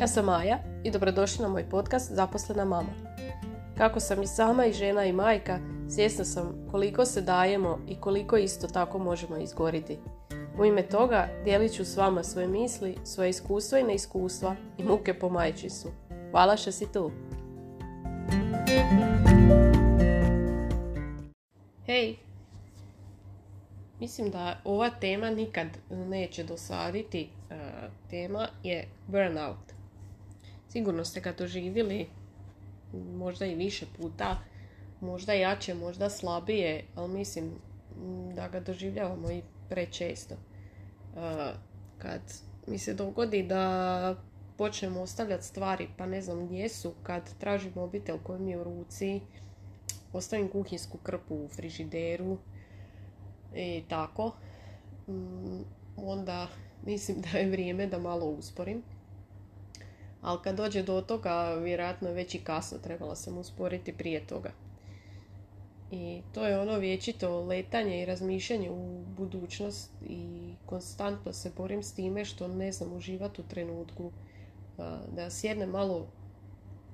Ja sam Maja i dobrodošli na moj podcast Zaposlena mama. Kako sam i sama i žena i majka, svjesna sam koliko se dajemo i koliko isto tako možemo izgoriti. U ime toga dijelit ću s vama svoje misli, svoje iskustva i neiskustva i muke po majčinstvu. Hvala što si tu! Hej! Mislim da ova tema nikad neće dosaditi. Tema je burnout. Sigurno ste ga doživjeli možda i više puta, možda jače, možda slabije, ali mislim da ga doživljavamo i prečesto. E, kad mi se dogodi da počnemo ostavljati stvari, pa ne znam gdje su, kad tražim mobitel koji mi je u ruci, ostavim kuhinsku krpu u frižideru i tako, mm, onda mislim da je vrijeme da malo usporim. Ali kad dođe do toga, vjerojatno je već i kasno, trebala sam usporiti prije toga. I to je ono vječito letanje i razmišljanje u budućnost i konstantno se borim s time što ne znam uživati u trenutku. Da sjednem malo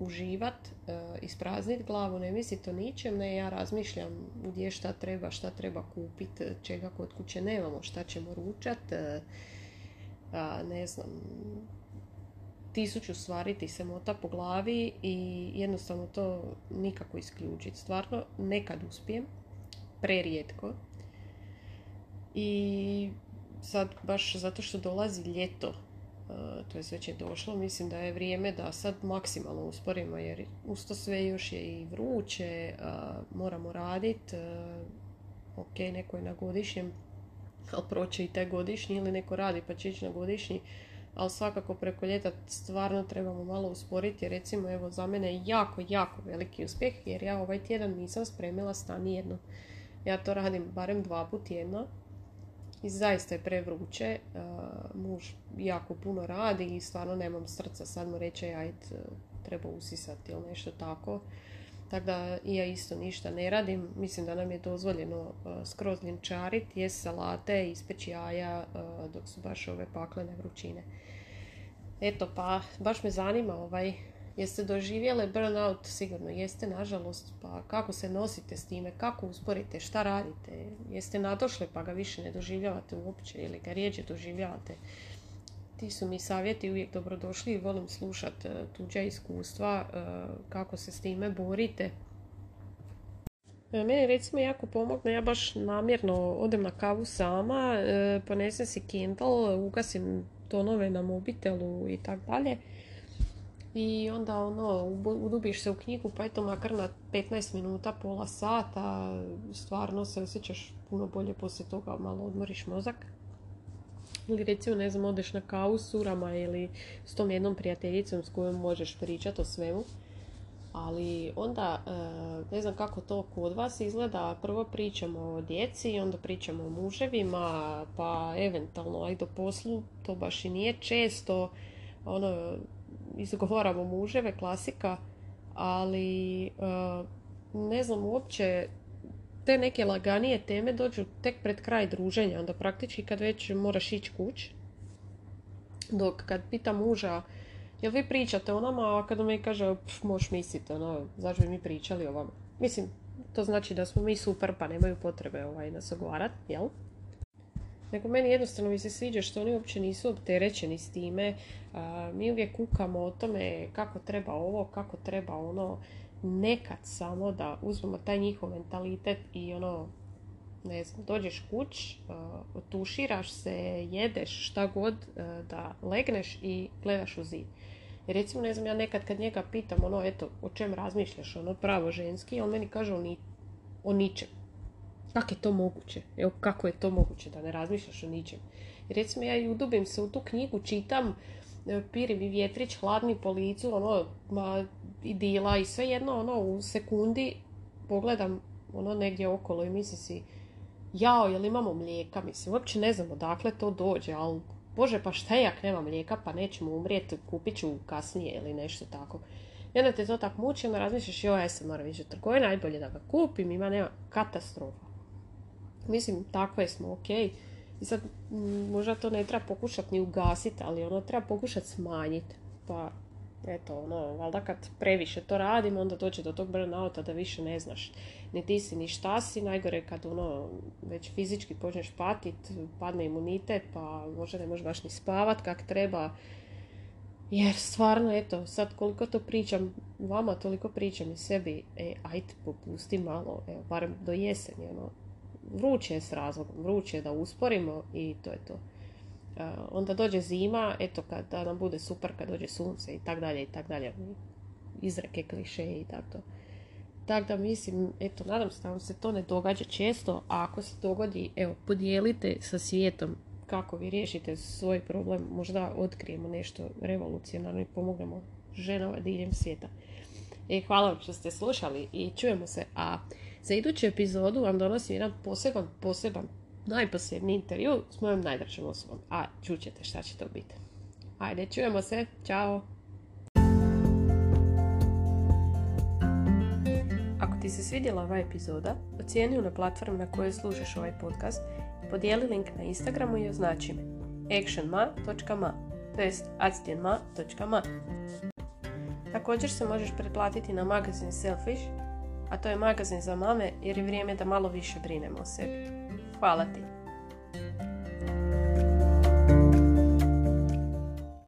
uživat, ispraznit glavu, ne misliti o ničem, ne, ja razmišljam gdje šta treba, šta treba kupit, čega kod kuće nemamo, šta ćemo ručat, ne znam, tisuću stvari ti se mota po glavi i jednostavno to nikako isključiti. Stvarno, nekad uspijem, prerijetko. I sad, baš zato što dolazi ljeto, uh, to je već je došlo, mislim da je vrijeme da sad maksimalno usporimo jer usto sve još je i vruće, moramo raditi, ok, neko je na godišnjem, ali proće i taj godišnji ili neko radi pa će ići na godišnji, ali svakako preko ljeta stvarno trebamo malo usporiti. Recimo, evo, za mene je jako, jako veliki uspjeh jer ja ovaj tjedan nisam spremila stan jedno. Ja to radim barem dva put jedno i zaista je prevruće. muž jako puno radi i stvarno nemam srca sad mu reći ajde treba usisati ili nešto tako. Tako da i ja isto ništa ne radim. Mislim da nam je dozvoljeno uh, skroz ljenčariti, jest salate, ispeći jaja uh, dok su baš ove paklene vrućine. Eto pa, baš me zanima ovaj, jeste doživjele burnout? Sigurno jeste, nažalost. Pa kako se nosite s time? Kako usporite? Šta radite? Jeste nadošli pa ga više ne doživljavate uopće ili ga rijeđe doživljavate? Ti su mi savjeti uvijek dobrodošli i volim slušati e, tuđa iskustva, e, kako se s time borite. E, meni recimo jako pomogne, ja baš namjerno odem na kavu sama, ponesem si Kindle, ugasim tonove na mobitelu i tako dalje. I onda ono, udubiš se u knjigu, pa eto makar na 15 minuta, pola sata, stvarno se osjećaš puno bolje poslije toga, malo odmoriš mozak. Ili recimo, ne znam, odeš na kavu s urama ili s tom jednom prijateljicom s kojom možeš pričati o svemu. Ali onda, e, ne znam kako to kod vas izgleda, prvo pričamo o djeci, onda pričamo o muževima, pa eventualno ajde o poslu, to baš i nije često, ono, izgovaramo muževe, klasika, ali e, ne znam uopće te neke laganije teme dođu tek pred kraj druženja, onda praktički kad već moraš ići kuć. Dok kad pita muža, jel vi pričate o nama, a kad mi kaže, možeš misliti, ono, zašto bi mi pričali o vama. Mislim, to znači da smo mi super, pa nemaju potrebe ovaj, nas ogovarat, jel? Nego meni jednostavno mi se sviđa što oni uopće nisu opterećeni s time. mi uvijek kukamo o tome kako treba ovo, kako treba ono nekad samo da uzmemo taj njihov mentalitet i ono, ne znam, dođeš kuć, otuširaš se, jedeš šta god, da legneš i gledaš u zid. Jer recimo, ne znam, ja nekad kad njega pitam, ono, eto, o čem razmišljaš, ono, pravo ženski, on meni kaže o, ni, o ničem. Kako je to moguće? Evo, kako je to moguće da ne razmišljaš o ničem? Jer recimo, ja i udubim se u tu knjigu, čitam, E, pirivi vjetrić, hladni po licu, ono, ma, idila i sve jedno, ono, u sekundi pogledam, ono, negdje okolo i mislim si, jao, jel imamo mlijeka, mislim, uopće ne znam odakle to dođe, ali, bože, pa šta jak nema mlijeka, pa nećemo umrijeti, kupit ću kasnije ili nešto tako. I onda te to tako muči, onda razmišljaš, joj, ja sam moram ići trgovina, najbolje da ga kupim, ima nema katastrofa. Mislim, takve smo, okej. I sad možda to ne treba pokušati ni ugasiti, ali ono treba pokušati smanjiti. pa eto, ono, valjda kad previše to radim, onda dođe do tog burnouta da više ne znaš ni ti si ni šta si, najgore kad ono, već fizički počneš patit, padne imunitet, pa možda ne možeš baš ni spavat kak treba, jer stvarno, eto, sad koliko to pričam vama, toliko pričam i sebi, e, ajde, popusti malo, evo, barem do jeseni, ono, vruće je s razlogom, vruće je da usporimo i to je to. onda dođe zima, eto, kad da nam bude super, kad dođe sunce i tak dalje i tak dalje, izreke, kliše i tako Tako da mislim, eto, nadam se da vam se to ne događa često, a ako se dogodi, evo, podijelite sa svijetom kako vi riješite svoj problem, možda otkrijemo nešto revolucionarno i pomognemo ženama diljem svijeta. E, hvala vam što ste slušali i čujemo se. A za iduću epizodu vam donosim jedan poseban, poseban, najposebniji intervju s mojom najdražom osobom. A čućete šta će to biti. Ajde, čujemo se. Ćao! Ako ti se svidjela ova epizoda, ocijeni na platformi na kojoj slušaš ovaj podcast podijeli link na Instagramu i označi me actionma.ma to jest actionma.ma Također se možeš pretplatiti na magazin Selfish, a to je magazin za mame jer je vrijeme da malo više brinemo o sebi. Hvala ti!